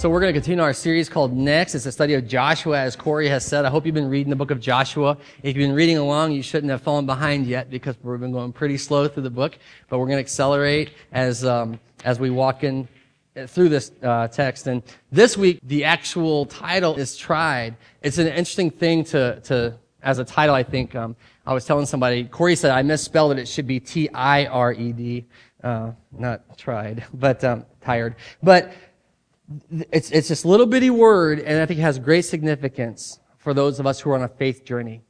So we're going to continue our series called Next. It's a study of Joshua, as Corey has said. I hope you've been reading the book of Joshua. If you've been reading along, you shouldn't have fallen behind yet because we've been going pretty slow through the book. But we're going to accelerate as um, as we walk in uh, through this uh, text. And this week, the actual title is "Tried." It's an interesting thing to to as a title. I think um, I was telling somebody. Corey said I misspelled it. It should be T I R E D, uh, not tried, but um, tired. But it's, it's this little bitty word, and I think it has great significance for those of us who are on a faith journey,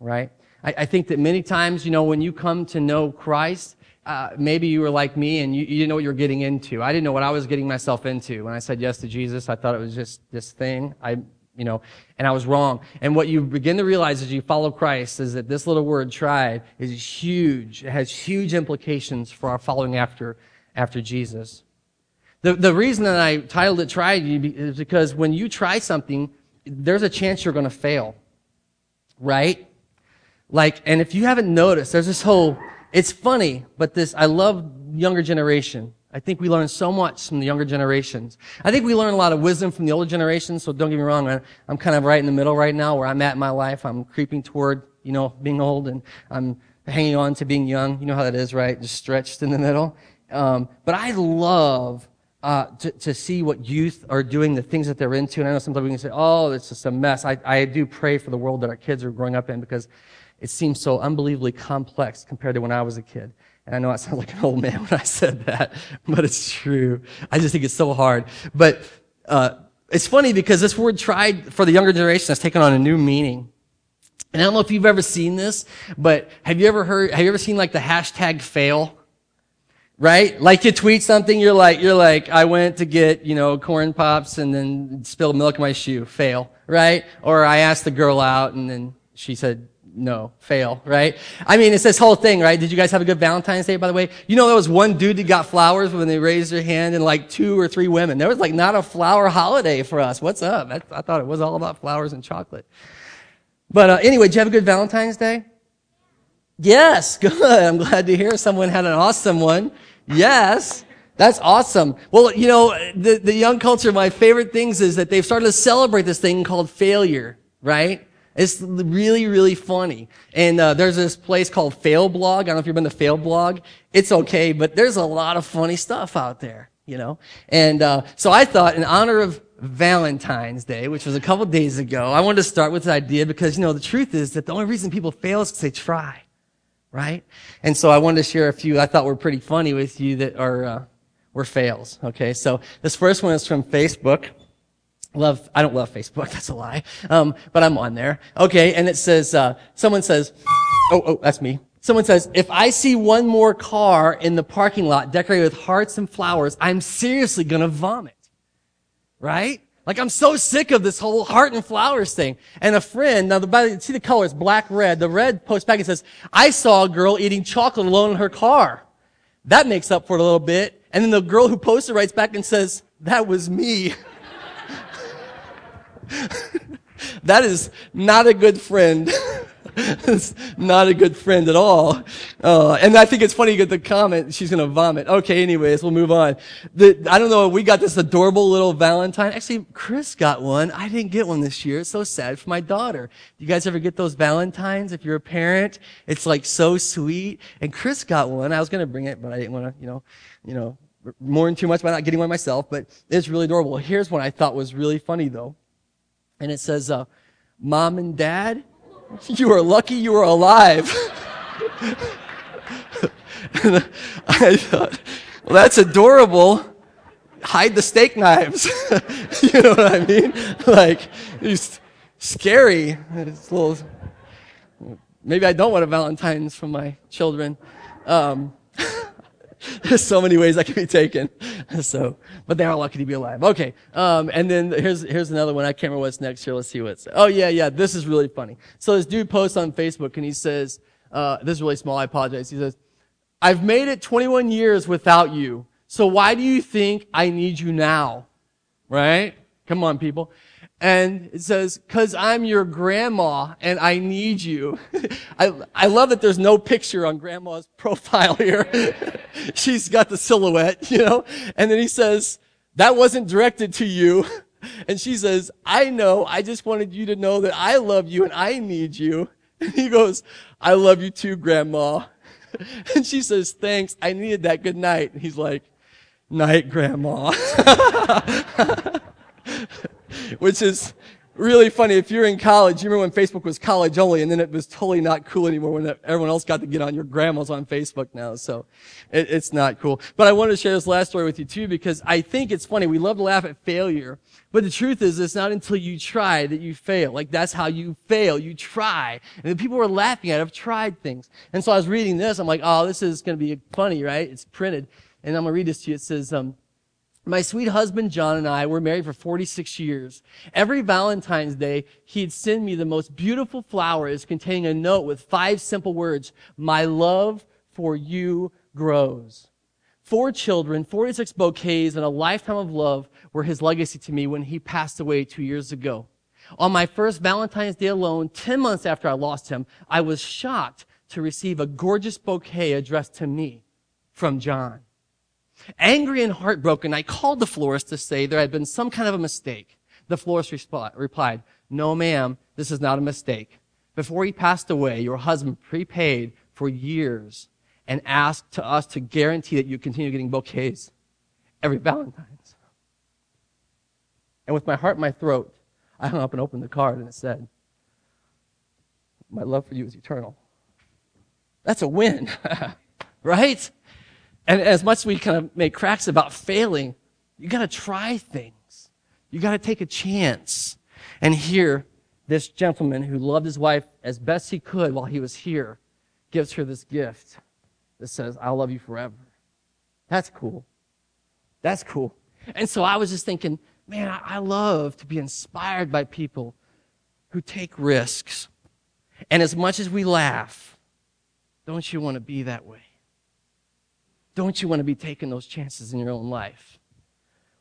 right? I, I think that many times, you know, when you come to know Christ, uh, maybe you were like me and you, you didn't know what you're getting into. I didn't know what I was getting myself into. When I said yes to Jesus, I thought it was just this thing. I, you know, and I was wrong. And what you begin to realize as you follow Christ is that this little word tried is huge. It has huge implications for our following after, after Jesus. The, the reason that I titled it Try is because when you try something, there's a chance you're going to fail. Right? Like, and if you haven't noticed, there's this whole, it's funny, but this, I love younger generation. I think we learn so much from the younger generations. I think we learn a lot of wisdom from the older generations, so don't get me wrong, I'm kind of right in the middle right now where I'm at in my life. I'm creeping toward, you know, being old and I'm hanging on to being young. You know how that is, right? Just stretched in the middle. Um, but I love uh, to, to see what youth are doing, the things that they're into. And I know sometimes we can say, oh, it's just a mess. I, I do pray for the world that our kids are growing up in because it seems so unbelievably complex compared to when I was a kid. And I know I sound like an old man when I said that, but it's true. I just think it's so hard. But uh, it's funny because this word tried for the younger generation has taken on a new meaning. And I don't know if you've ever seen this, but have you ever heard, have you ever seen like the hashtag fail? Right? Like you tweet something, you're like, you're like, I went to get, you know, corn pops and then spilled milk in my shoe. Fail, right? Or I asked the girl out and then she said, no, fail, right? I mean, it's this whole thing, right? Did you guys have a good Valentine's Day, by the way? You know, there was one dude that got flowers when they raised their hand and like two or three women. There was like not a flower holiday for us. What's up? I, I thought it was all about flowers and chocolate. But uh, anyway, did you have a good Valentine's Day? Yes, good. I'm glad to hear someone had an awesome one. Yes. That's awesome. Well, you know, the, the young culture, my favorite things is that they've started to celebrate this thing called failure, right? It's really, really funny. And uh, there's this place called Fail Blog. I don't know if you've been to Fail Blog. It's okay, but there's a lot of funny stuff out there, you know? And uh, so I thought, in honor of Valentine's Day, which was a couple days ago, I wanted to start with this idea because, you know, the truth is that the only reason people fail is because they try right? And so I wanted to share a few I thought were pretty funny with you that are uh, were fails. Okay, so this first one is from Facebook. Love, I don't love Facebook. That's a lie. Um, but I'm on there. Okay, and it says uh, someone says, "Oh, oh, that's me." Someone says, "If I see one more car in the parking lot decorated with hearts and flowers, I'm seriously gonna vomit." Right? Like I'm so sick of this whole heart and flowers thing. And a friend, now the, see the colors, black, red. The red posts back and says, I saw a girl eating chocolate alone in her car. That makes up for it a little bit. And then the girl who posted writes back and says, that was me. that is not a good friend. Not a good friend at all. Uh, and I think it's funny you get the comment, she's gonna vomit. Okay, anyways, we'll move on. The, I don't know, we got this adorable little Valentine. Actually, Chris got one. I didn't get one this year. It's so sad for my daughter. Do you guys ever get those Valentines if you're a parent? It's like so sweet. And Chris got one. I was gonna bring it, but I didn't wanna, you know, you know, mourn too much by not getting one myself, but it's really adorable. Here's one I thought was really funny though. And it says, uh, Mom and Dad, you are lucky you are alive. I thought, well, that's adorable. Hide the steak knives. you know what I mean? Like, it's scary. It's little, maybe I don't want a Valentine's from my children. Um, there's so many ways that can be taken. So, but they are lucky to be alive. Okay. Um, and then here's, here's another one. I can't remember what's next here. Let's see what's, oh yeah, yeah. This is really funny. So this dude posts on Facebook and he says, uh, this is really small. I apologize. He says, I've made it 21 years without you. So why do you think I need you now? Right? Come on, people and it says, cause I'm your grandma and I need you. I, I love that there's no picture on grandma's profile here. She's got the silhouette, you know? And then he says, that wasn't directed to you. And she says, I know. I just wanted you to know that I love you and I need you. And he goes, I love you too, grandma. And she says, thanks. I needed that. Good night. And he's like, night, grandma. Which is, really funny. If you're in college, you remember when Facebook was college only and then it was totally not cool anymore when everyone else got to get on. Your grandma's on Facebook now. So it, it's not cool. But I wanted to share this last story with you too because I think it's funny. We love to laugh at failure. But the truth is it's not until you try that you fail. Like that's how you fail. You try. And the people who are laughing at have tried things. And so I was reading this. I'm like, oh, this is going to be funny, right? It's printed. And I'm going to read this to you. It says, um, my sweet husband John and I were married for 46 years. Every Valentine's Day, he'd send me the most beautiful flowers containing a note with five simple words. My love for you grows. Four children, 46 bouquets, and a lifetime of love were his legacy to me when he passed away two years ago. On my first Valentine's Day alone, 10 months after I lost him, I was shocked to receive a gorgeous bouquet addressed to me from John. Angry and heartbroken, I called the florist to say there had been some kind of a mistake. The florist resp- replied, no ma'am, this is not a mistake. Before he passed away, your husband prepaid for years and asked to us to guarantee that you continue getting bouquets every Valentine's. And with my heart in my throat, I hung up and opened the card and it said, my love for you is eternal. That's a win, right? And as much as we kind of make cracks about failing, you gotta try things. You gotta take a chance. And here, this gentleman who loved his wife as best he could while he was here gives her this gift that says, I'll love you forever. That's cool. That's cool. And so I was just thinking, man, I love to be inspired by people who take risks. And as much as we laugh, don't you want to be that way? Don't you want to be taking those chances in your own life?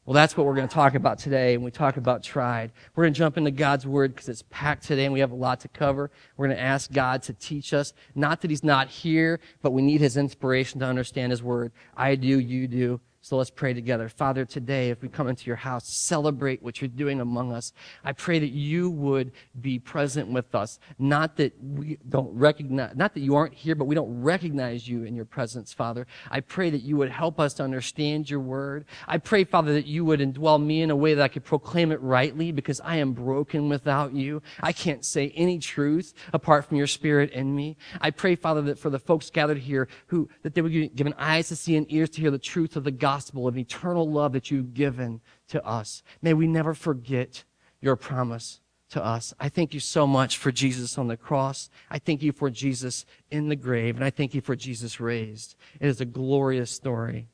Well, that's what we're going to talk about today when we talk about tried. We're going to jump into God's Word because it's packed today and we have a lot to cover. We're going to ask God to teach us. Not that He's not here, but we need His inspiration to understand His Word. I do, you do. So let's pray together. Father, today, if we come into your house, celebrate what you're doing among us. I pray that you would be present with us. Not that we don't recognize, not that you aren't here, but we don't recognize you in your presence, Father. I pray that you would help us to understand your word. I pray, Father, that you would indwell me in a way that I could proclaim it rightly because I am broken without you. I can't say any truth apart from your spirit in me. I pray, Father, that for the folks gathered here who, that they would be given eyes to see and ears to hear the truth of the gospel gospel of eternal love that you've given to us. May we never forget your promise to us. I thank you so much for Jesus on the cross. I thank you for Jesus in the grave, and I thank you for Jesus raised. It is a glorious story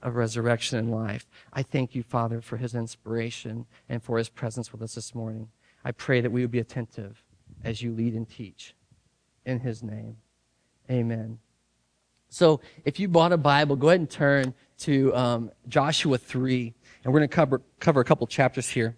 of resurrection and life. I thank you, Father, for his inspiration and for his presence with us this morning. I pray that we would be attentive as you lead and teach. In his name, amen. So if you bought a Bible, go ahead and turn to um, Joshua 3, and we're going to cover, cover a couple chapters here.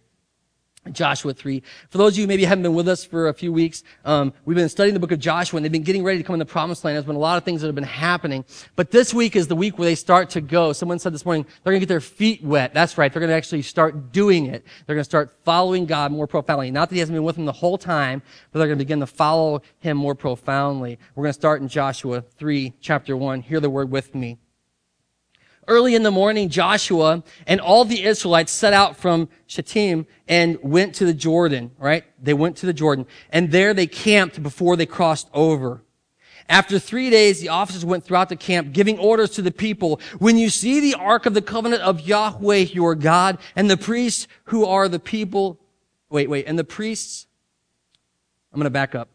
Joshua 3. For those of you maybe haven't been with us for a few weeks, um, we've been studying the book of Joshua and they've been getting ready to come in the promised land. There's been a lot of things that have been happening. But this week is the week where they start to go. Someone said this morning, they're going to get their feet wet. That's right. They're going to actually start doing it. They're going to start following God more profoundly. Not that he hasn't been with them the whole time, but they're going to begin to follow him more profoundly. We're going to start in Joshua 3, chapter 1. Hear the word with me. Early in the morning, Joshua and all the Israelites set out from Shittim and went to the Jordan, right? They went to the Jordan and there they camped before they crossed over. After three days, the officers went throughout the camp, giving orders to the people. When you see the ark of the covenant of Yahweh, your God, and the priests who are the people, wait, wait, and the priests, I'm going to back up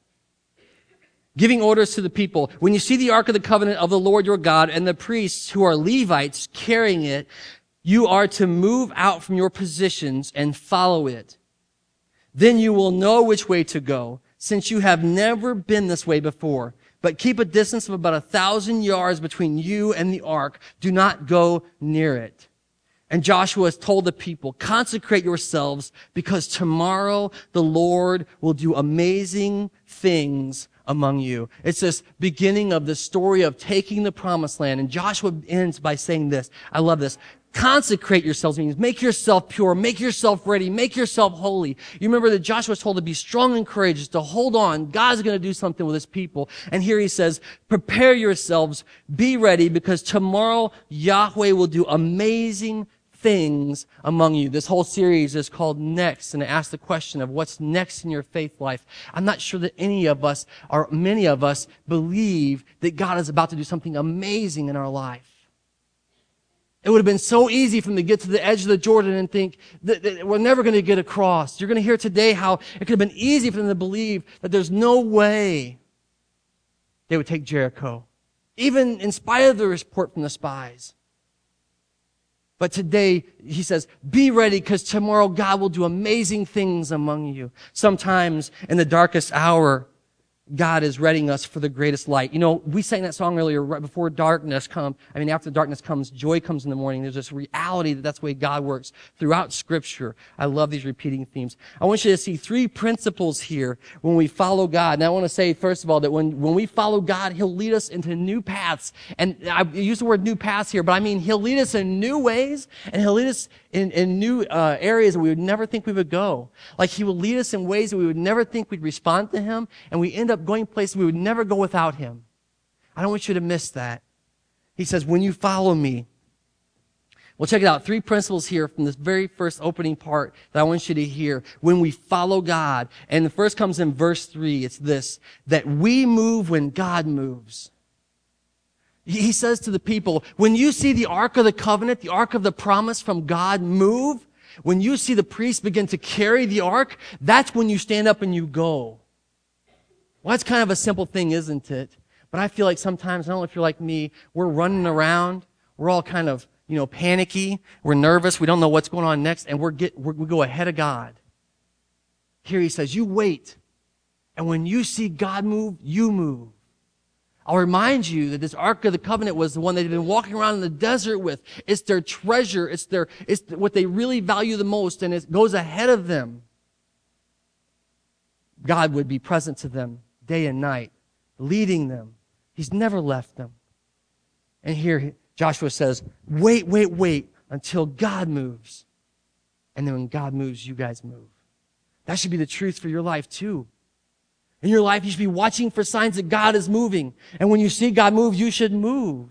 giving orders to the people. When you see the Ark of the Covenant of the Lord your God and the priests who are Levites carrying it, you are to move out from your positions and follow it. Then you will know which way to go, since you have never been this way before. But keep a distance of about a thousand yards between you and the ark. Do not go near it. And Joshua has told the people, consecrate yourselves because tomorrow the Lord will do amazing things among you. It's this beginning of the story of taking the promised land. And Joshua ends by saying this. I love this. Consecrate yourselves means make yourself pure, make yourself ready, make yourself holy. You remember that Joshua was told to be strong and courageous, to hold on. God's going to do something with his people. And here he says, prepare yourselves, be ready, because tomorrow Yahweh will do amazing things among you. This whole series is called Next, and it asks the question of what's next in your faith life. I'm not sure that any of us, or many of us, believe that God is about to do something amazing in our life. It would have been so easy for them to get to the edge of the Jordan and think that, that we're never going to get across. You're going to hear today how it could have been easy for them to believe that there's no way they would take Jericho, even in spite of the report from the spies. But today, he says, be ready because tomorrow God will do amazing things among you. Sometimes in the darkest hour, God is readying us for the greatest light. You know, we sang that song earlier, right before darkness comes. I mean, after darkness comes, joy comes in the morning. There's this reality that that's the way God works throughout scripture. I love these repeating themes. I want you to see three principles here when we follow God. And I want to say, first of all, that when, when we follow God, He'll lead us into new paths. And I use the word new paths here, but I mean, He'll lead us in new ways and He'll lead us in, in new uh, areas that we would never think we would go. Like He will lead us in ways that we would never think we'd respond to Him, and we end up going places we would never go without Him. I don't want you to miss that. He says, when you follow me, well, check it out. Three principles here from this very first opening part that I want you to hear. When we follow God, and the first comes in verse three, it's this, that we move when God moves. He says to the people, when you see the Ark of the Covenant, the Ark of the Promise from God move, when you see the priests begin to carry the Ark, that's when you stand up and you go. Well, that's kind of a simple thing, isn't it? But I feel like sometimes, I don't know if you're like me, we're running around, we're all kind of, you know, panicky, we're nervous, we don't know what's going on next, and we're get, we're, we go ahead of God. Here he says, you wait. And when you see God move, you move. I'll remind you that this Ark of the Covenant was the one they've been walking around in the desert with. It's their treasure. It's their, it's what they really value the most and it goes ahead of them. God would be present to them day and night, leading them. He's never left them. And here Joshua says, wait, wait, wait until God moves. And then when God moves, you guys move. That should be the truth for your life too. In your life, you should be watching for signs that God is moving. And when you see God move, you should move.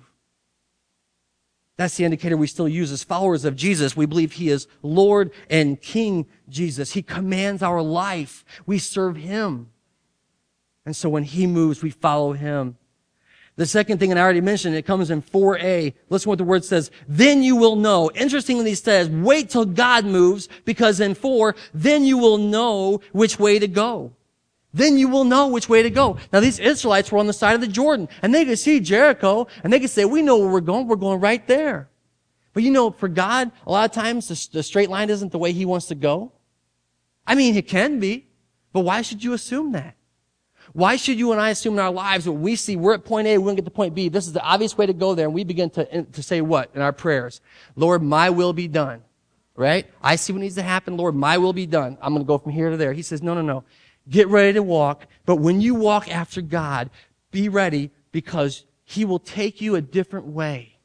That's the indicator we still use as followers of Jesus. We believe He is Lord and King Jesus. He commands our life. We serve Him. And so when He moves, we follow Him. The second thing, and I already mentioned, it comes in 4a. Listen what the word says. Then you will know. Interestingly, he says, wait till God moves, because in 4, then you will know which way to go. Then you will know which way to go. Now these Israelites were on the side of the Jordan and they could see Jericho and they could say, we know where we're going. We're going right there. But you know, for God, a lot of times the, the straight line isn't the way he wants to go. I mean, it can be, but why should you assume that? Why should you and I assume in our lives what we see, we're at point A, we're going to get to point B. This is the obvious way to go there. And we begin to, to say what in our prayers? Lord, my will be done. Right? I see what needs to happen. Lord, my will be done. I'm going to go from here to there. He says, no, no, no. Get ready to walk. But when you walk after God, be ready because He will take you a different way.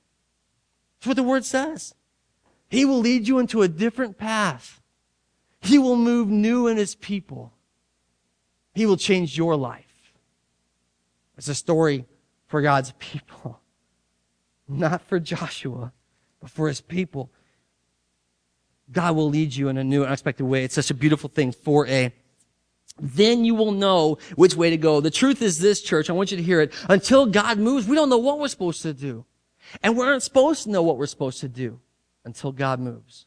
That's what the Word says. He will lead you into a different path. He will move new in His people. He will change your life. It's a story for God's people. Not for Joshua, but for His people. God will lead you in a new, unexpected way. It's such a beautiful thing. 4a. Then you will know which way to go. The truth is this, church. I want you to hear it. Until God moves, we don't know what we're supposed to do. And we aren't supposed to know what we're supposed to do until God moves.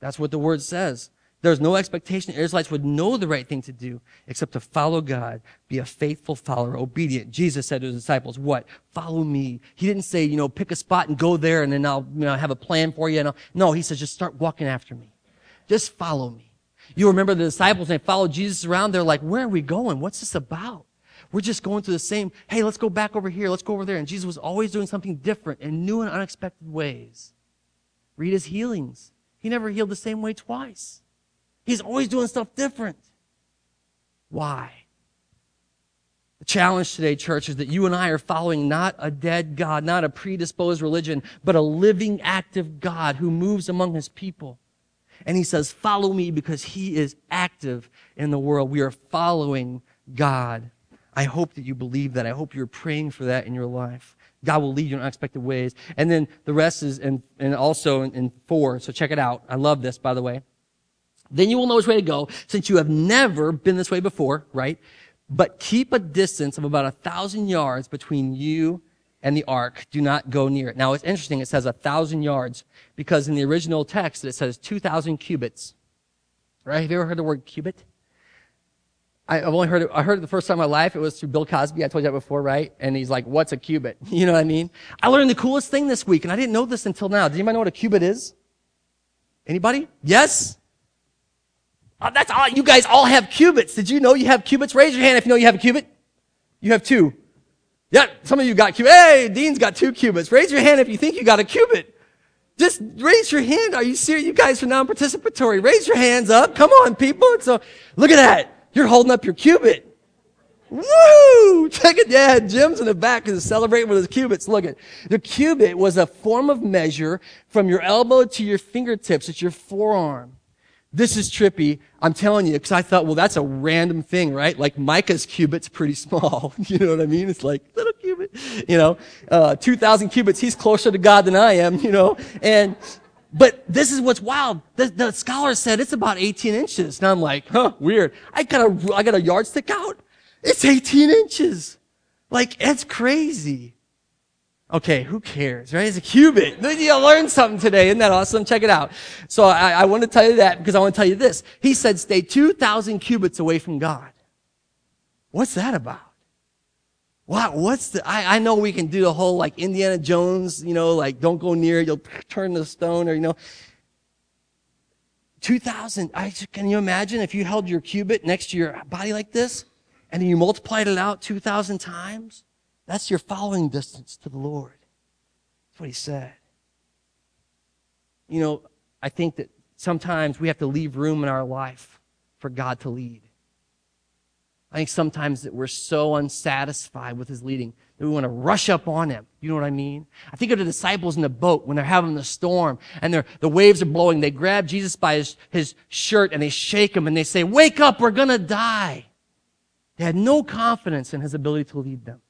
That's what the word says. There's no expectation Israelites would know the right thing to do except to follow God, be a faithful follower, obedient. Jesus said to his disciples, what? Follow me. He didn't say, you know, pick a spot and go there and then I'll you know, have a plan for you. no, he says, just start walking after me. Just follow me. You remember the disciples, they followed Jesus around. They're like, where are we going? What's this about? We're just going through the same, hey, let's go back over here. Let's go over there. And Jesus was always doing something different in new and unexpected ways. Read his healings. He never healed the same way twice. He's always doing stuff different. Why? The challenge today, church, is that you and I are following not a dead God, not a predisposed religion, but a living, active God who moves among his people. And he says, follow me because he is active in the world. We are following God. I hope that you believe that. I hope you're praying for that in your life. God will lead you in unexpected ways. And then the rest is in, and also in, in four. So check it out. I love this, by the way. Then you will know which way to go since you have never been this way before, right? But keep a distance of about a thousand yards between you and the ark. Do not go near it. Now it's interesting. It says a thousand yards because in the original text it says 2,000 cubits. Right? Have you ever heard the word cubit? I, have only heard it, I heard it the first time in my life. It was through Bill Cosby. I told you that before, right? And he's like, what's a cubit? You know what I mean? I learned the coolest thing this week and I didn't know this until now. Does anybody know what a cubit is? Anybody? Yes? Uh, that's all. You guys all have cubits. Did you know you have cubits? Raise your hand if you know you have a cubit. You have two. Yeah, some of you got cubits. Hey, Dean's got two cubits. Raise your hand if you think you got a cubit. Just raise your hand. Are you serious? You guys are non-participatory. Raise your hands up. Come on, people. So look at that. You're holding up your cubit. Woo! Check it, yeah. Jim's in the back is celebrating with his cubits. Look at the cubit was a form of measure from your elbow to your fingertips. It's your forearm. This is trippy. I'm telling you, because I thought, well, that's a random thing, right? Like Micah's cubit's pretty small. you know what I mean? It's like little cubit, you know, uh, 2,000 cubits. He's closer to God than I am, you know, and, but this is what's wild. The, the scholar said it's about 18 inches. And I'm like, huh, weird. I got a, I got a yardstick out. It's 18 inches. Like, it's crazy. Okay, who cares, right? It's a cubit. You learned something today. Isn't that awesome? Check it out. So I, I want to tell you that because I want to tell you this. He said, stay 2,000 cubits away from God. What's that about? What, what's the, I, I know we can do the whole like Indiana Jones, you know, like don't go near you'll turn the stone or, you know. 2,000, I, can you imagine if you held your cubit next to your body like this and you multiplied it out 2,000 times? That's your following distance to the Lord. That's what he said. You know, I think that sometimes we have to leave room in our life for God to lead. I think sometimes that we're so unsatisfied with his leading that we want to rush up on him. You know what I mean? I think of the disciples in the boat when they're having the storm and the waves are blowing. They grab Jesus by his, his shirt and they shake him and they say, wake up, we're going to die. They had no confidence in his ability to lead them.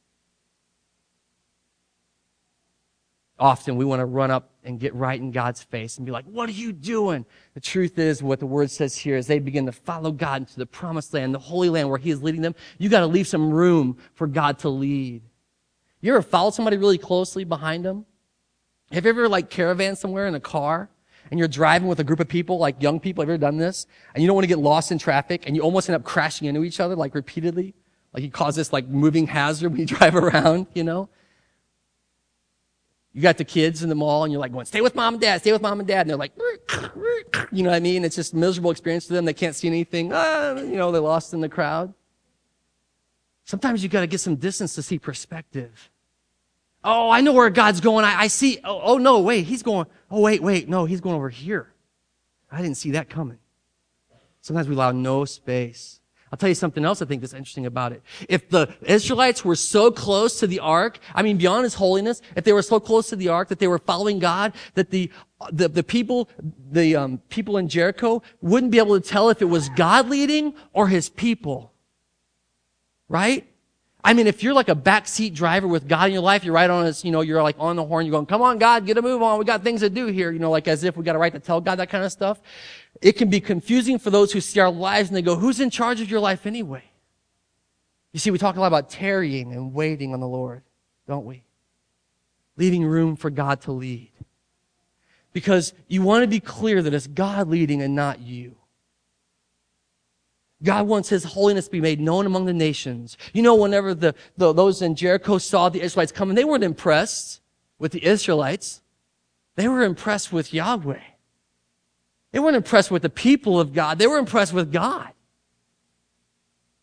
Often we want to run up and get right in God's face and be like, what are you doing? The truth is what the word says here is they begin to follow God into the promised land, the holy land where he is leading them. You got to leave some room for God to lead. You ever followed somebody really closely behind them? Have you ever like caravan somewhere in a car and you're driving with a group of people, like young people? Have you ever done this? And you don't want to get lost in traffic and you almost end up crashing into each other like repeatedly? Like you cause this like moving hazard when you drive around, you know? You got the kids in the mall and you're like going, stay with mom and dad, stay with mom and dad. And they're like, you know what I mean? It's just a miserable experience to them. They can't see anything. Ah, you know, they're lost in the crowd. Sometimes you got to get some distance to see perspective. Oh, I know where God's going. I, I see. Oh, oh, no, wait, he's going. Oh, wait, wait. No, he's going over here. I didn't see that coming. Sometimes we allow no space. I'll tell you something else I think that's interesting about it. If the Israelites were so close to the ark, I mean, beyond his holiness, if they were so close to the ark that they were following God, that the, the, the people, the um, people in Jericho wouldn't be able to tell if it was God leading or his people. Right? I mean, if you're like a backseat driver with God in your life, you're right on his, you know, you're like on the horn, you're going, come on, God, get a move on. We got things to do here. You know, like as if we got a right to tell God that kind of stuff. It can be confusing for those who see our lives and they go, who's in charge of your life anyway? You see, we talk a lot about tarrying and waiting on the Lord, don't we? Leaving room for God to lead. Because you want to be clear that it's God leading and not you. God wants His holiness to be made known among the nations. You know, whenever the, the, those in Jericho saw the Israelites coming, they weren't impressed with the Israelites. They were impressed with Yahweh. They weren't impressed with the people of God. They were impressed with God.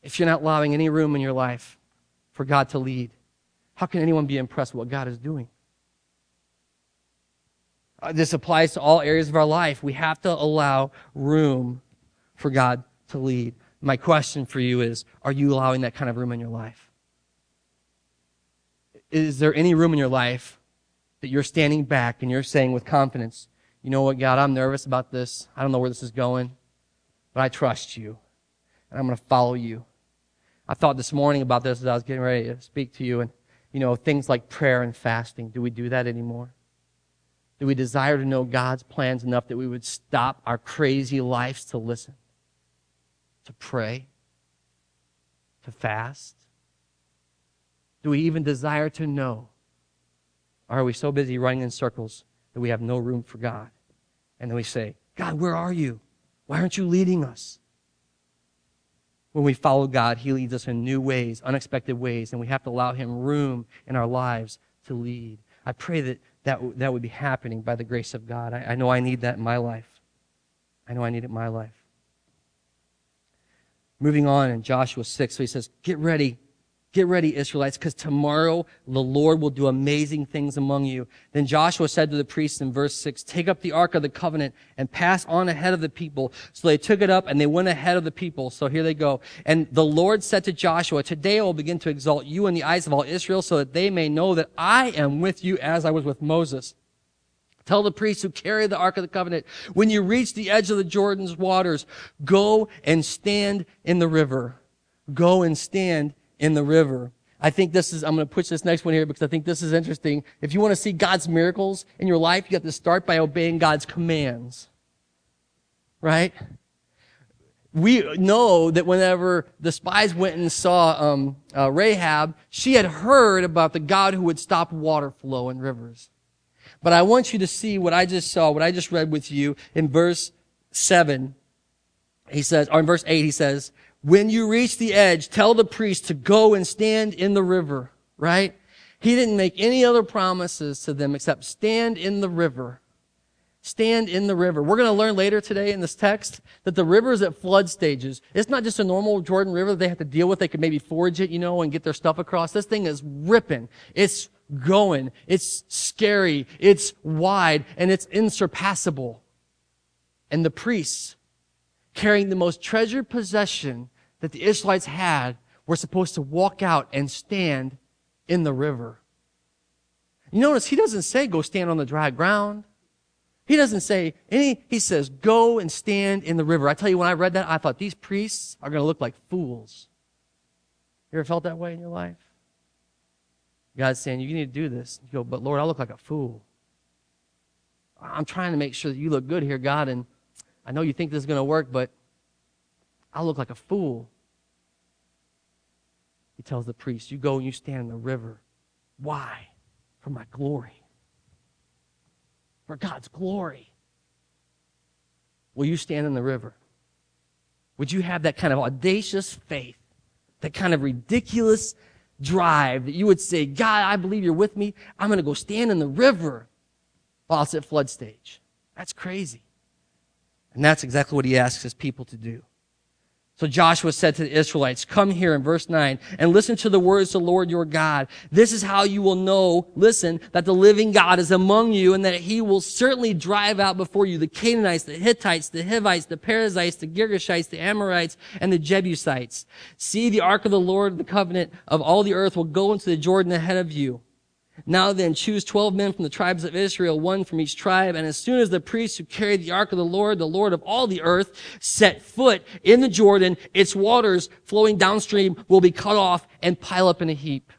If you're not allowing any room in your life for God to lead, how can anyone be impressed with what God is doing? Uh, this applies to all areas of our life. We have to allow room for God to lead. My question for you is, are you allowing that kind of room in your life? is there any room in your life that you're standing back and you're saying with confidence, you know what, God, I'm nervous about this. I don't know where this is going, but I trust you and I'm going to follow you. I thought this morning about this as I was getting ready to speak to you and, you know, things like prayer and fasting. Do we do that anymore? Do we desire to know God's plans enough that we would stop our crazy lives to listen, to pray, to fast? Do we even desire to know? Or are we so busy running in circles that we have no room for God? And then we say, God, where are you? Why aren't you leading us? When we follow God, He leads us in new ways, unexpected ways, and we have to allow Him room in our lives to lead. I pray that that, that would be happening by the grace of God. I, I know I need that in my life. I know I need it in my life. Moving on in Joshua 6, so he says, Get ready, Get ready, Israelites, because tomorrow the Lord will do amazing things among you. Then Joshua said to the priests in verse 6, Take up the ark of the covenant and pass on ahead of the people. So they took it up and they went ahead of the people. So here they go. And the Lord said to Joshua, Today I will begin to exalt you in the eyes of all Israel so that they may know that I am with you as I was with Moses. Tell the priests who carry the Ark of the Covenant, when you reach the edge of the Jordan's waters, go and stand in the river. Go and stand in the river. I think this is, I'm going to push this next one here because I think this is interesting. If you want to see God's miracles in your life, you have to start by obeying God's commands. Right? We know that whenever the spies went and saw um, uh, Rahab, she had heard about the God who would stop water flow in rivers. But I want you to see what I just saw, what I just read with you in verse 7. He says, or in verse 8, he says, when you reach the edge, tell the priest to go and stand in the river, right? He didn't make any other promises to them except stand in the river. Stand in the river. We're going to learn later today in this text that the river is at flood stages. It's not just a normal Jordan River that they have to deal with. They could maybe forge it, you know, and get their stuff across. This thing is ripping. It's going. It's scary. It's wide and it's insurpassable. And the priests carrying the most treasured possession that the Israelites had were supposed to walk out and stand in the river. You notice he doesn't say go stand on the dry ground. He doesn't say any, he says go and stand in the river. I tell you, when I read that, I thought these priests are going to look like fools. You ever felt that way in your life? God's saying, you need to do this. You go, but Lord, I look like a fool. I'm trying to make sure that you look good here, God, and I know you think this is going to work, but I look like a fool. He tells the priest, You go and you stand in the river. Why? For my glory. For God's glory. Will you stand in the river? Would you have that kind of audacious faith, that kind of ridiculous drive that you would say, God, I believe you're with me. I'm going to go stand in the river while it's at flood stage. That's crazy. And that's exactly what he asks his people to do. So Joshua said to the Israelites, come here in verse 9 and listen to the words of the Lord your God. This is how you will know, listen, that the living God is among you and that he will certainly drive out before you the Canaanites, the Hittites, the Hivites, the Perizzites, the Girgashites, the Amorites, and the Jebusites. See, the ark of the Lord, the covenant of all the earth will go into the Jordan ahead of you. Now then, choose twelve men from the tribes of Israel, one from each tribe. And as soon as the priests who carried the ark of the Lord, the Lord of all the earth, set foot in the Jordan, its waters flowing downstream will be cut off and pile up in a heap.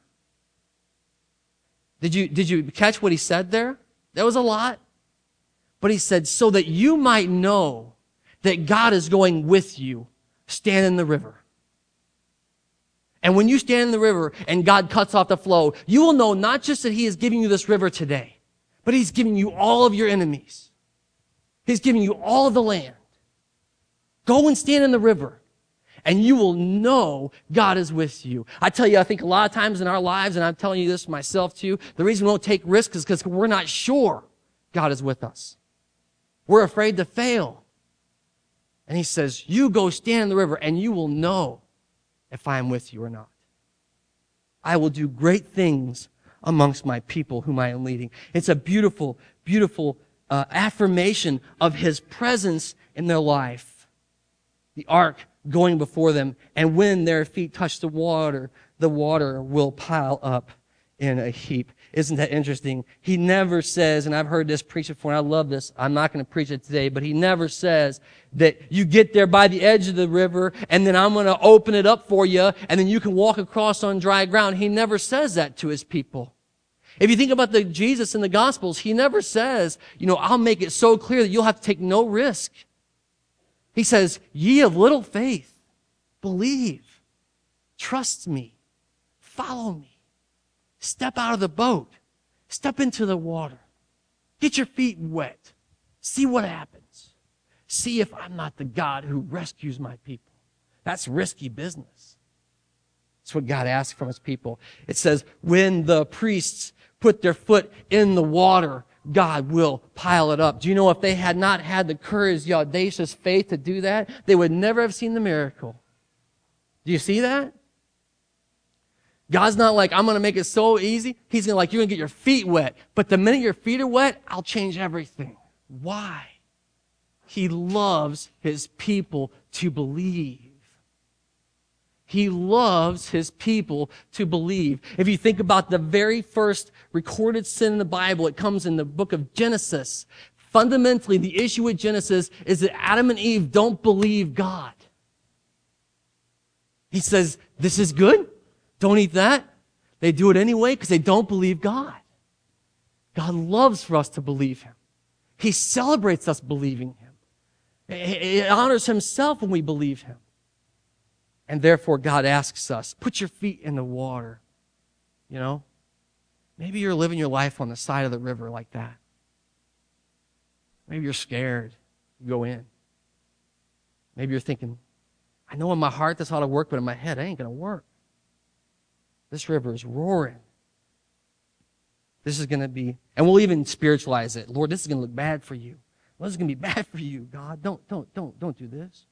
Did you, did you catch what he said there? That was a lot. But he said, so that you might know that God is going with you, stand in the river. And when you stand in the river and God cuts off the flow, you will know not just that He is giving you this river today, but He's giving you all of your enemies. He's giving you all of the land. Go and stand in the river and you will know God is with you. I tell you, I think a lot of times in our lives, and I'm telling you this myself too, the reason we don't take risks is because we're not sure God is with us. We're afraid to fail. And he says, you go stand in the river and you will know if I am with you or not. I will do great things amongst my people whom I am leading. It's a beautiful, beautiful uh, affirmation of his presence in their life. The ark going before them, and when their feet touch the water, the water will pile up in a heap. Isn't that interesting? He never says, and I've heard this preached before, and I love this. I'm not going to preach it today, but he never says that you get there by the edge of the river and then I'm going to open it up for you and then you can walk across on dry ground. He never says that to his people. If you think about the Jesus in the Gospels, he never says, you know, I'll make it so clear that you'll have to take no risk. He says, ye of little faith, believe, trust me, follow me. Step out of the boat. Step into the water. Get your feet wet. See what happens. See if I'm not the God who rescues my people. That's risky business. That's what God asks from his people. It says, when the priests put their foot in the water, God will pile it up. Do you know if they had not had the courage, the audacious faith to do that, they would never have seen the miracle. Do you see that? God's not like, I'm going to make it so easy. He's going to like, you're going to get your feet wet. But the minute your feet are wet, I'll change everything. Why? He loves his people to believe. He loves his people to believe. If you think about the very first recorded sin in the Bible, it comes in the book of Genesis. Fundamentally, the issue with Genesis is that Adam and Eve don't believe God. He says, this is good. Don't eat that. They do it anyway because they don't believe God. God loves for us to believe Him. He celebrates us believing Him. It honors Himself when we believe Him. And therefore, God asks us, put your feet in the water. You know? Maybe you're living your life on the side of the river like that. Maybe you're scared. You go in. Maybe you're thinking, I know in my heart this ought to work, but in my head, it ain't going to work. This river is roaring. This is going to be, and we'll even spiritualize it. Lord, this is going to look bad for you. Well, this is going to be bad for you, God. Don't, don't, don't, don't do this.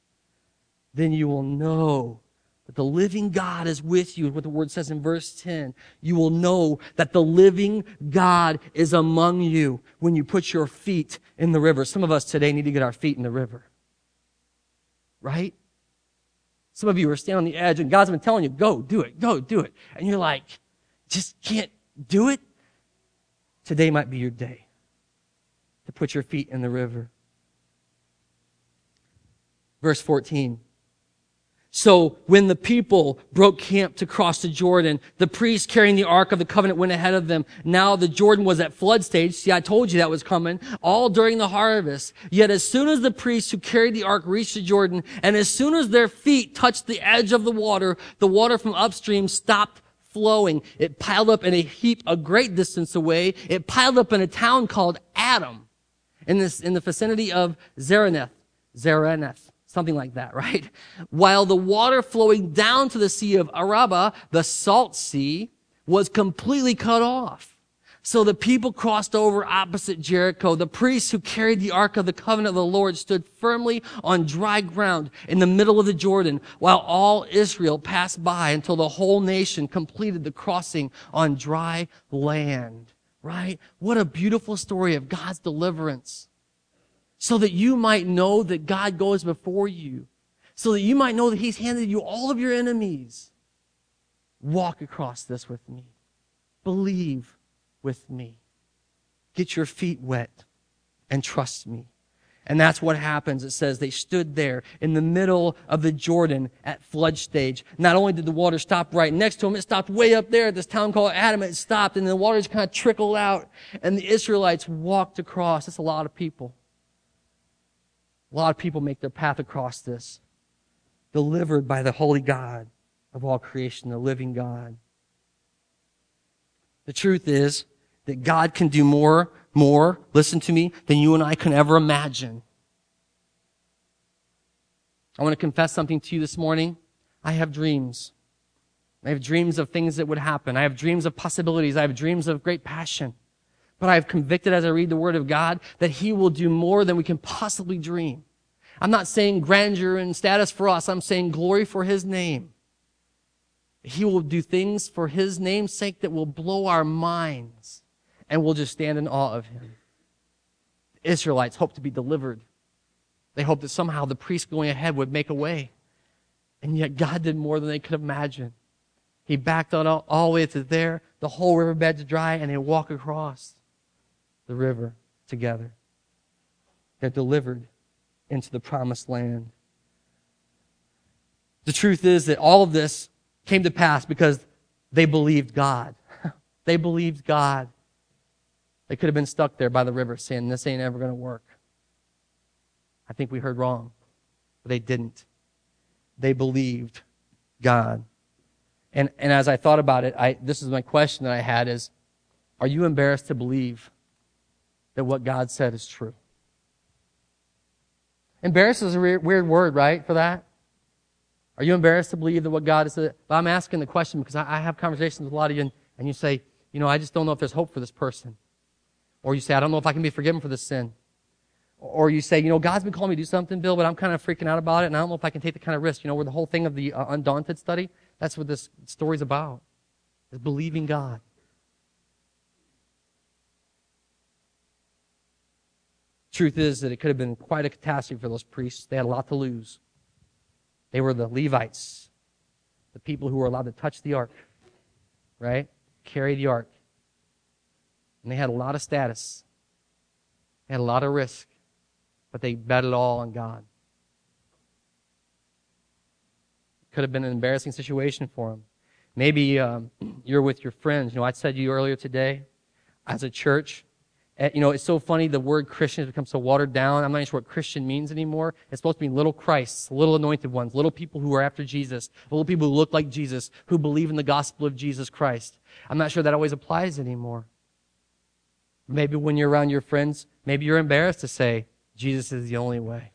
Then you will know that the living God is with you, what the word says in verse 10. You will know that the living God is among you when you put your feet in the river. Some of us today need to get our feet in the river. Right? Some of you are standing on the edge and God's been telling you, go, do it, go, do it. And you're like, just can't do it. Today might be your day to put your feet in the river. Verse 14. So when the people broke camp to cross the Jordan, the priests carrying the Ark of the Covenant went ahead of them. Now the Jordan was at flood stage. See, I told you that was coming all during the harvest. Yet as soon as the priests who carried the Ark reached the Jordan, and as soon as their feet touched the edge of the water, the water from upstream stopped flowing. It piled up in a heap a great distance away. It piled up in a town called Adam in this, in the vicinity of Zareneth. Zareneth something like that, right? While the water flowing down to the Sea of Arabah, the salt sea, was completely cut off. So the people crossed over opposite Jericho. The priests who carried the Ark of the Covenant of the Lord stood firmly on dry ground in the middle of the Jordan while all Israel passed by until the whole nation completed the crossing on dry land. Right? What a beautiful story of God's deliverance so that you might know that God goes before you, so that you might know that He's handed you all of your enemies. Walk across this with me. Believe with me. Get your feet wet and trust me. And that's what happens. It says they stood there in the middle of the Jordan at flood stage. Not only did the water stop right next to them, it stopped way up there at this town called Adam. It stopped and the water just kind of trickled out and the Israelites walked across. That's a lot of people. A lot of people make their path across this, delivered by the holy God of all creation, the living God. The truth is that God can do more, more, listen to me, than you and I can ever imagine. I want to confess something to you this morning. I have dreams. I have dreams of things that would happen. I have dreams of possibilities. I have dreams of great passion. But I have convicted as I read the Word of God that He will do more than we can possibly dream. I'm not saying grandeur and status for us. I'm saying glory for His name. He will do things for His name's sake that will blow our minds and we'll just stand in awe of Him. The Israelites hope to be delivered. They hoped that somehow the priest going ahead would make a way. And yet God did more than they could imagine. He backed on all, all the way to there. The whole riverbed's dry, and they walk across the river together. They're delivered into the promised land. The truth is that all of this came to pass because they believed God. they believed God. They could have been stuck there by the river saying, This ain't ever going to work. I think we heard wrong. But they didn't. They believed God. And, and as I thought about it, I, this is my question that I had is, are you embarrassed to believe that what God said is true? Embarrassed is a weird, word, right, for that? Are you embarrassed to believe that what God has said? But I'm asking the question because I, I have conversations with a lot of you and, and you say, you know, I just don't know if there's hope for this person. Or you say, I don't know if I can be forgiven for this sin. Or you say, you know, God's been calling me to do something, Bill, but I'm kind of freaking out about it, and I don't know if I can take the kind of risk. You know, where the whole thing of the uh, Undaunted study, that's what this story's about, is believing God. Truth is that it could have been quite a catastrophe for those priests. They had a lot to lose. They were the Levites, the people who were allowed to touch the ark, right? Carry the ark. And they had a lot of status. They had a lot of risk but they bet it all on God. Could have been an embarrassing situation for them. Maybe um, you're with your friends. You know, I said to you earlier today, as a church, Eh, you know, it's so funny the word Christian has become so watered down. I'm not even sure what Christian means anymore. It's supposed to be little Christs, little anointed ones, little people who are after Jesus, little people who look like Jesus, who believe in the gospel of Jesus Christ. I'm not sure that always applies anymore. Maybe when you're around your friends, maybe you're embarrassed to say, Jesus is the only way.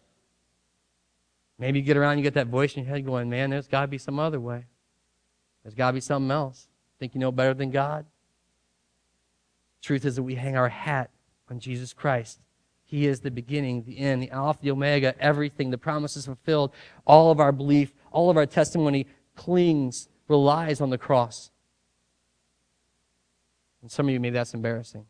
Maybe you get around, you get that voice in your head going, man, there's got to be some other way. There's got to be something else. Think you know better than God? Truth is that we hang our hat on Jesus Christ. He is the beginning, the end, the Alpha, the Omega, everything. The promise is fulfilled. All of our belief, all of our testimony clings, relies on the cross. And some of you, maybe that's embarrassing.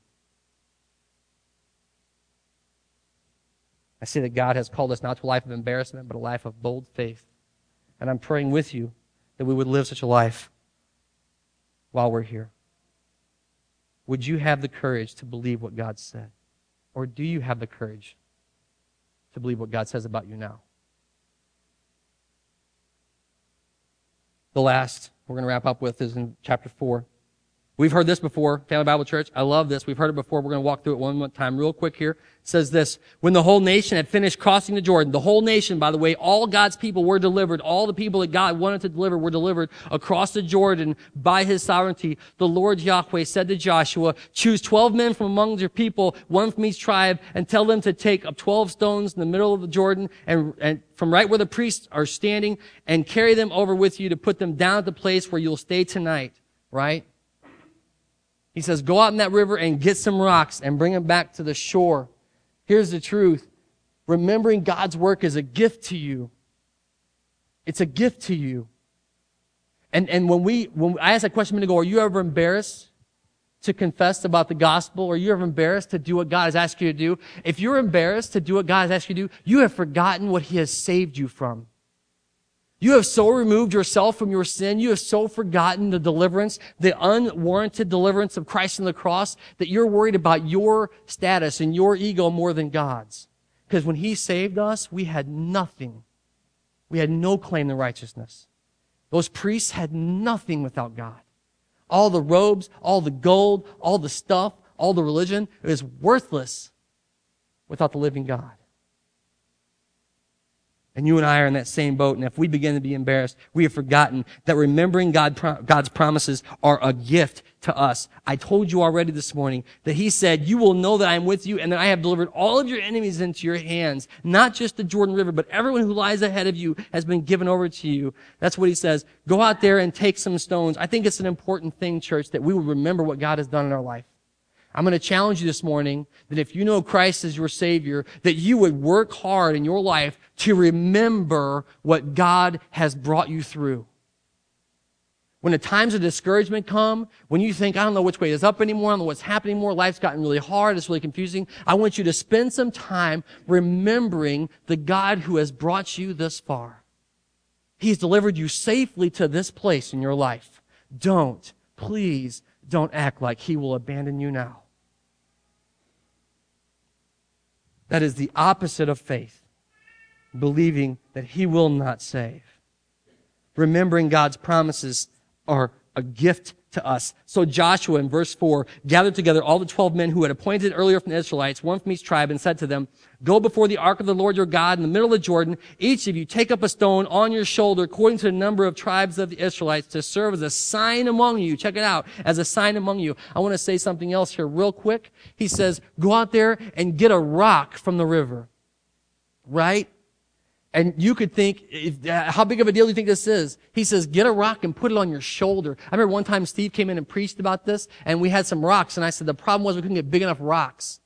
I say that God has called us not to a life of embarrassment, but a life of bold faith. And I'm praying with you that we would live such a life while we're here. Would you have the courage to believe what God said? Or do you have the courage to believe what God says about you now? The last we're going to wrap up with is in chapter 4. We've heard this before, Family Bible Church. I love this. We've heard it before. We're going to walk through it one more time real quick here. It says this, when the whole nation had finished crossing the Jordan, the whole nation, by the way, all God's people were delivered. All the people that God wanted to deliver were delivered across the Jordan by his sovereignty. The Lord Yahweh said to Joshua, choose 12 men from among your people, one from each tribe, and tell them to take up 12 stones in the middle of the Jordan and, and from right where the priests are standing and carry them over with you to put them down at the place where you'll stay tonight, right? He says, go out in that river and get some rocks and bring them back to the shore. Here's the truth. Remembering God's work is a gift to you. It's a gift to you. And, and when we, when I asked that question a minute ago, are you ever embarrassed to confess about the gospel? Are you ever embarrassed to do what God has asked you to do? If you're embarrassed to do what God has asked you to do, you have forgotten what He has saved you from. You have so removed yourself from your sin. You have so forgotten the deliverance, the unwarranted deliverance of Christ on the cross that you're worried about your status and your ego more than God's. Because when He saved us, we had nothing. We had no claim to righteousness. Those priests had nothing without God. All the robes, all the gold, all the stuff, all the religion, it was worthless without the living God. And you and I are in that same boat. And if we begin to be embarrassed, we have forgotten that remembering God, God's promises are a gift to us. I told you already this morning that he said, you will know that I am with you and that I have delivered all of your enemies into your hands. Not just the Jordan River, but everyone who lies ahead of you has been given over to you. That's what he says. Go out there and take some stones. I think it's an important thing, church, that we will remember what God has done in our life. I'm going to challenge you this morning that if you know Christ as your Savior, that you would work hard in your life to remember what God has brought you through. When the times of discouragement come, when you think, I don't know which way is up anymore, I don't know what's happening anymore, life's gotten really hard, it's really confusing, I want you to spend some time remembering the God who has brought you this far. He's delivered you safely to this place in your life. don't, please don't act like he will abandon you now. That is the opposite of faith, believing that he will not save. Remembering God's promises are a gift to us. So Joshua in verse 4 gathered together all the 12 men who had appointed earlier from the Israelites, one from each tribe, and said to them, Go before the ark of the Lord your God in the middle of Jordan. Each of you take up a stone on your shoulder according to the number of tribes of the Israelites to serve as a sign among you. Check it out. As a sign among you. I want to say something else here real quick. He says, go out there and get a rock from the river. Right? And you could think, uh, how big of a deal do you think this is? He says, get a rock and put it on your shoulder. I remember one time Steve came in and preached about this, and we had some rocks, and I said, the problem was we couldn't get big enough rocks.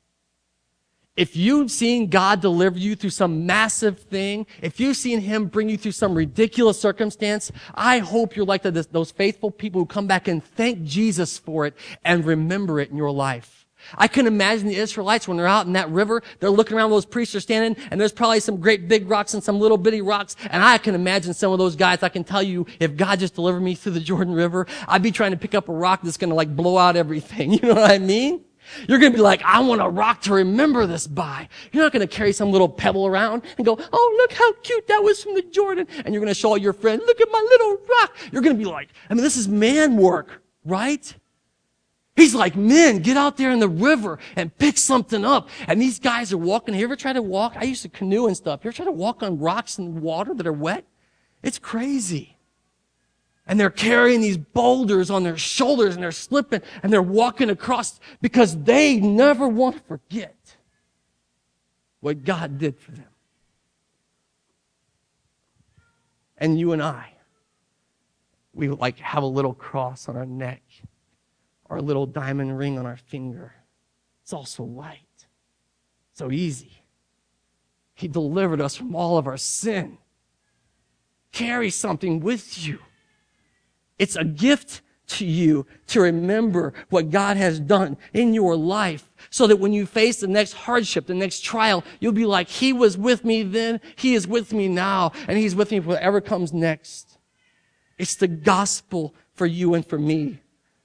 If you've seen God deliver you through some massive thing, if you've seen Him bring you through some ridiculous circumstance, I hope you're like the, those faithful people who come back and thank Jesus for it and remember it in your life. I can imagine the Israelites when they're out in that river, they're looking around, those priests are standing, and there's probably some great big rocks and some little bitty rocks, and I can imagine some of those guys, I can tell you, if God just delivered me through the Jordan River, I'd be trying to pick up a rock that's gonna like blow out everything. You know what I mean? You're going to be like, I want a rock to remember this by. You're not going to carry some little pebble around and go, oh, look how cute that was from the Jordan. And you're going to show your friends, look at my little rock. You're going to be like, I mean, this is man work, right? He's like, men, get out there in the river and pick something up. And these guys are walking. You ever try to walk? I used to canoe and stuff. You ever try to walk on rocks and water that are wet? It's crazy. And they're carrying these boulders on their shoulders and they're slipping and they're walking across because they never want to forget what God did for them. And you and I, we like have a little cross on our neck a little diamond ring on our finger. It's all so light, so easy. He delivered us from all of our sin. Carry something with you. It's a gift to you to remember what God has done in your life so that when you face the next hardship, the next trial, you'll be like, He was with me then, He is with me now, and He's with me for whatever comes next. It's the gospel for you and for me.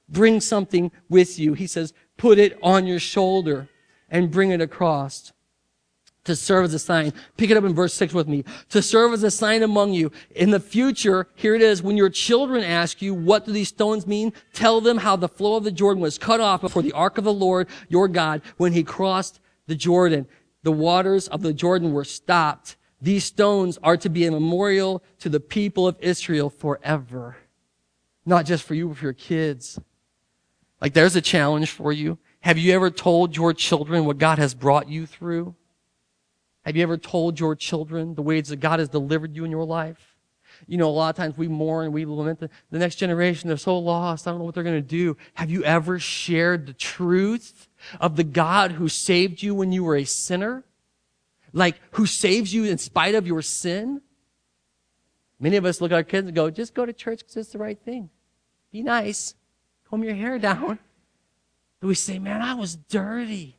Bring something with you. He says, put it on your shoulder and bring it across to serve as a sign. Pick it up in verse 6 with me. To serve as a sign among you. In the future, here it is, when your children ask you, what do these stones mean? Tell them how the flow of the Jordan was cut off before the ark of the Lord, your God, when he crossed the Jordan. The waters of the Jordan were stopped. These stones are to be a memorial to the people of Israel forever. Not just for you, but for your kids. Like there's a challenge for you. Have you ever told your children what God has brought you through? Have you ever told your children the ways that God has delivered you in your life? You know, a lot of times we mourn, we lament the, the next generation. They're so lost. I don't know what they're going to do. Have you ever shared the truth of the God who saved you when you were a sinner? Like, who saves you in spite of your sin? Many of us look at our kids and go, just go to church because it's the right thing. Be nice comb your hair down. Do we say, man, I was dirty?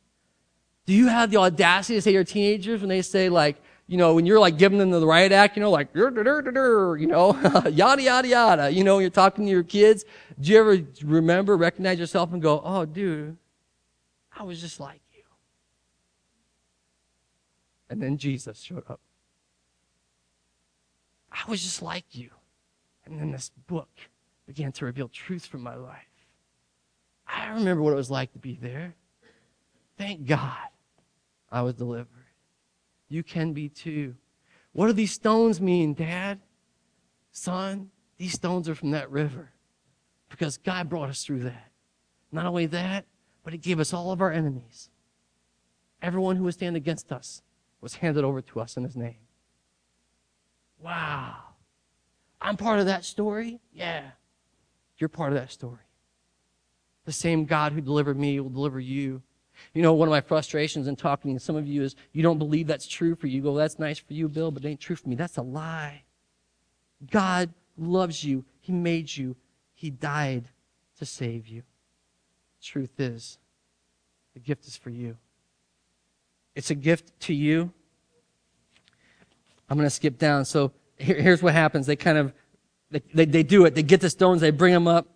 Do you have the audacity to say your teenagers when they say like, you know, when you're like giving them the riot act, you know, like, you know, yada, yada, yada, you know, you're talking to your kids. Do you ever remember, recognize yourself and go, oh, dude, I was just like you. And then Jesus showed up. I was just like you. And then this book began to reveal truth from my life. I remember what it was like to be there. Thank God I was delivered. You can be too. What do these stones mean, Dad? Son, these stones are from that river because God brought us through that. Not only that, but He gave us all of our enemies. Everyone who would stand against us was handed over to us in His name. Wow. I'm part of that story? Yeah. You're part of that story. The same God who delivered me will deliver you. You know, one of my frustrations in talking to some of you is you don't believe that's true for you. you go, that's nice for you, Bill, but it ain't true for me. That's a lie. God loves you. He made you. He died to save you. Truth is, the gift is for you. It's a gift to you. I'm going to skip down. So here, here's what happens. They kind of, they, they, they do it. They get the stones, they bring them up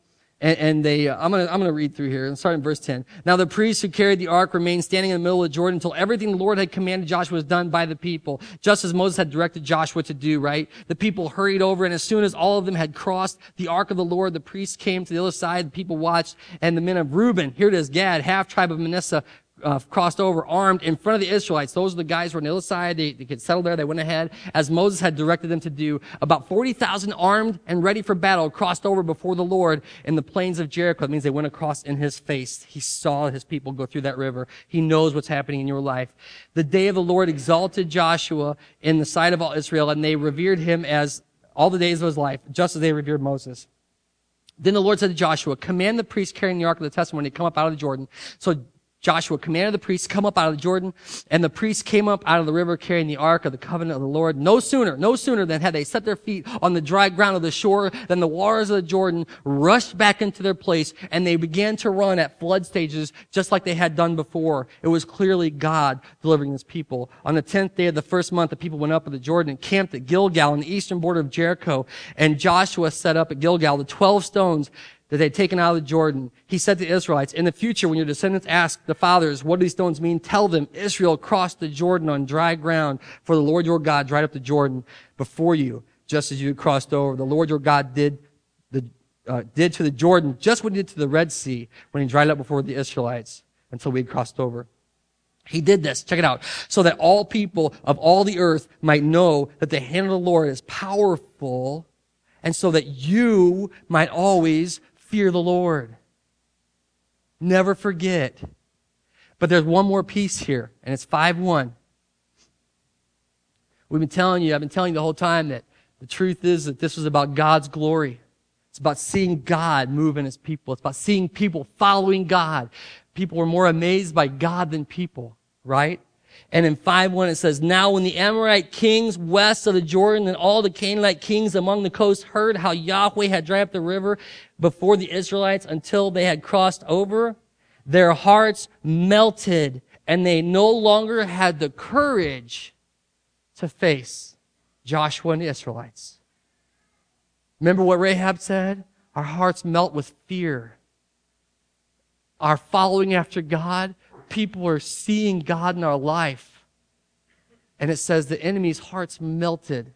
And, and they, uh, I'm gonna, I'm gonna read through here start in verse 10. Now the priests who carried the ark remained standing in the middle of Jordan until everything the Lord had commanded Joshua was done by the people, just as Moses had directed Joshua to do, right? The people hurried over and as soon as all of them had crossed the ark of the Lord, the priests came to the other side, the people watched, and the men of Reuben, here it is, Gad, half tribe of Manasseh, uh, crossed over armed in front of the Israelites. Those are the guys who were on the other side. They, they could settle there. They went ahead as Moses had directed them to do. About 40,000 armed and ready for battle crossed over before the Lord in the plains of Jericho. It means they went across in his face. He saw his people go through that river. He knows what's happening in your life. The day of the Lord exalted Joshua in the sight of all Israel and they revered him as all the days of his life, just as they revered Moses. Then the Lord said to Joshua, command the priests carrying the ark of the testimony to come up out of the Jordan. So Joshua commanded the priests to come up out of the Jordan, and the priests came up out of the river carrying the ark of the covenant of the Lord. No sooner, no sooner than had they set their feet on the dry ground of the shore than the waters of the Jordan rushed back into their place, and they began to run at flood stages just like they had done before. It was clearly God delivering his people. On the tenth day of the first month, the people went up of the Jordan and camped at Gilgal on the eastern border of Jericho, and Joshua set up at Gilgal the twelve stones that they'd taken out of the Jordan, he said to the Israelites, in the future, when your descendants ask the fathers, what do these stones mean? Tell them, Israel crossed the Jordan on dry ground, for the Lord your God dried up the Jordan before you, just as you crossed over. The Lord your God did the, uh, did to the Jordan just what he did to the Red Sea when he dried up before the Israelites until we had crossed over. He did this, check it out, so that all people of all the earth might know that the hand of the Lord is powerful and so that you might always fear the Lord. Never forget. But there's one more piece here, and it's 5 1. We've been telling you, I've been telling you the whole time that the truth is that this was about God's glory. It's about seeing God move in his people. It's about seeing people following God. People were more amazed by God than people, right? And in 5-1 it says, Now when the Amorite kings west of the Jordan and all the Canaanite kings among the coast heard how Yahweh had dried up the river before the Israelites until they had crossed over, their hearts melted and they no longer had the courage to face Joshua and the Israelites. Remember what Rahab said? Our hearts melt with fear. Our following after God people are seeing God in our life. And it says the enemy's hearts melted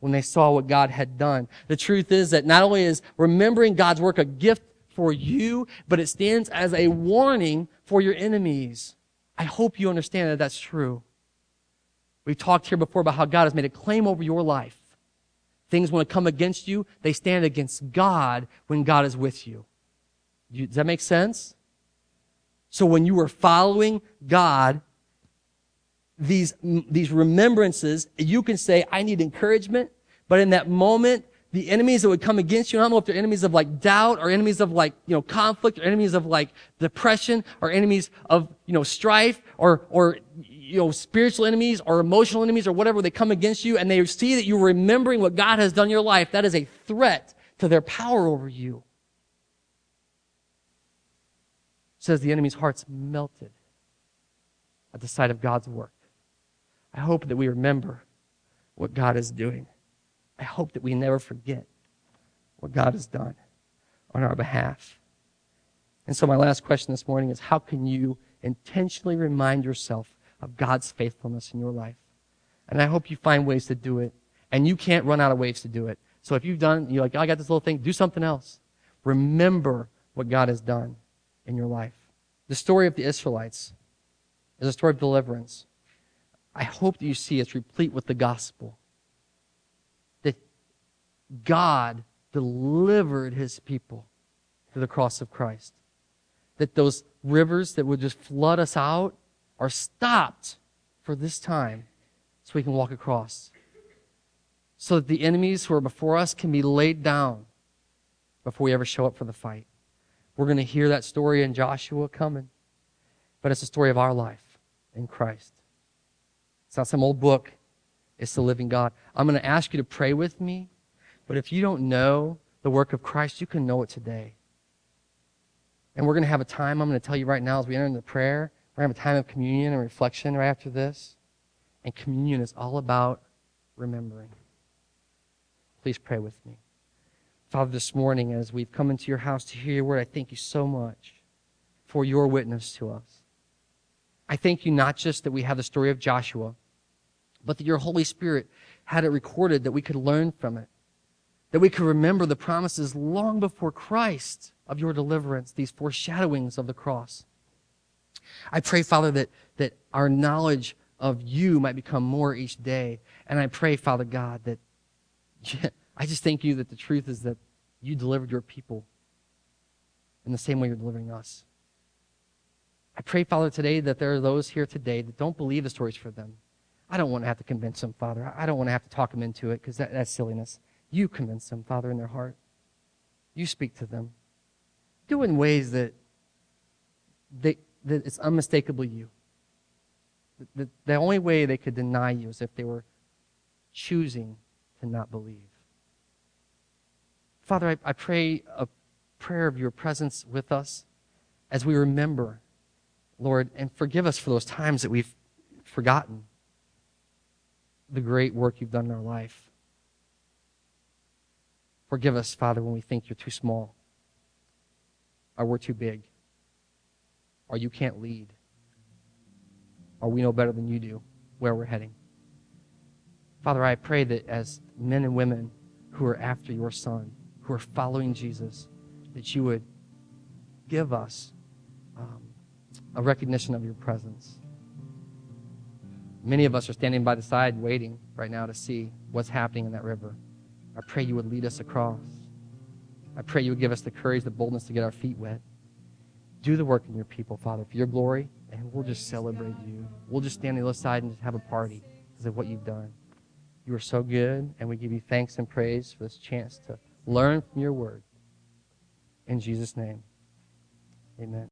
when they saw what God had done. The truth is that not only is remembering God's work a gift for you, but it stands as a warning for your enemies. I hope you understand that that's true. We've talked here before about how God has made a claim over your life. Things want to come against you, they stand against God when God is with you. Does that make sense? So when you were following God, these, these remembrances, you can say, I need encouragement. But in that moment, the enemies that would come against you, I don't know if they're enemies of like doubt or enemies of like, you know, conflict or enemies of like depression or enemies of, you know, strife or, or, you know, spiritual enemies or emotional enemies or whatever, they come against you and they see that you're remembering what God has done in your life. That is a threat to their power over you. Says the enemy's hearts melted at the sight of God's work. I hope that we remember what God is doing. I hope that we never forget what God has done on our behalf. And so, my last question this morning is how can you intentionally remind yourself of God's faithfulness in your life? And I hope you find ways to do it. And you can't run out of ways to do it. So, if you've done, you're like, oh, I got this little thing, do something else. Remember what God has done in your life. The story of the Israelites is a story of deliverance. I hope that you see it's replete with the gospel. That God delivered his people through the cross of Christ. That those rivers that would just flood us out are stopped for this time so we can walk across. So that the enemies who are before us can be laid down before we ever show up for the fight. We're going to hear that story in Joshua coming. But it's the story of our life in Christ. It's not some old book. It's the living God. I'm going to ask you to pray with me. But if you don't know the work of Christ, you can know it today. And we're going to have a time, I'm going to tell you right now as we enter into prayer, we're going to have a time of communion and reflection right after this. And communion is all about remembering. Please pray with me. Father, this morning, as we've come into your house to hear your word, I thank you so much for your witness to us. I thank you not just that we have the story of Joshua, but that your Holy Spirit had it recorded that we could learn from it, that we could remember the promises long before Christ of your deliverance, these foreshadowings of the cross. I pray, Father, that, that our knowledge of you might become more each day. And I pray, Father God, that I just thank you that the truth is that you delivered your people in the same way you're delivering us. I pray, Father, today that there are those here today that don't believe the stories for them. I don't want to have to convince them, Father. I don't want to have to talk them into it because that, that's silliness. You convince them, Father, in their heart. You speak to them. Do it in ways that, they, that it's unmistakably you. The, the, the only way they could deny you is if they were choosing to not believe. Father, I, I pray a prayer of your presence with us as we remember Lord, and forgive us for those times that we've forgotten the great work you've done in our life. Forgive us, Father, when we think you're too small, or we're too big, or you can't lead, or we know better than you do where we're heading. Father, I pray that as men and women who are after your Son, who are following Jesus, that you would give us um, a recognition of your presence. Many of us are standing by the side waiting right now to see what's happening in that river. I pray you would lead us across. I pray you would give us the courage, the boldness to get our feet wet. Do the work in your people, Father, for your glory, and we'll just celebrate you. We'll just stand on the other side and just have a party because of what you've done. You are so good, and we give you thanks and praise for this chance to learn from your word. In Jesus' name, amen.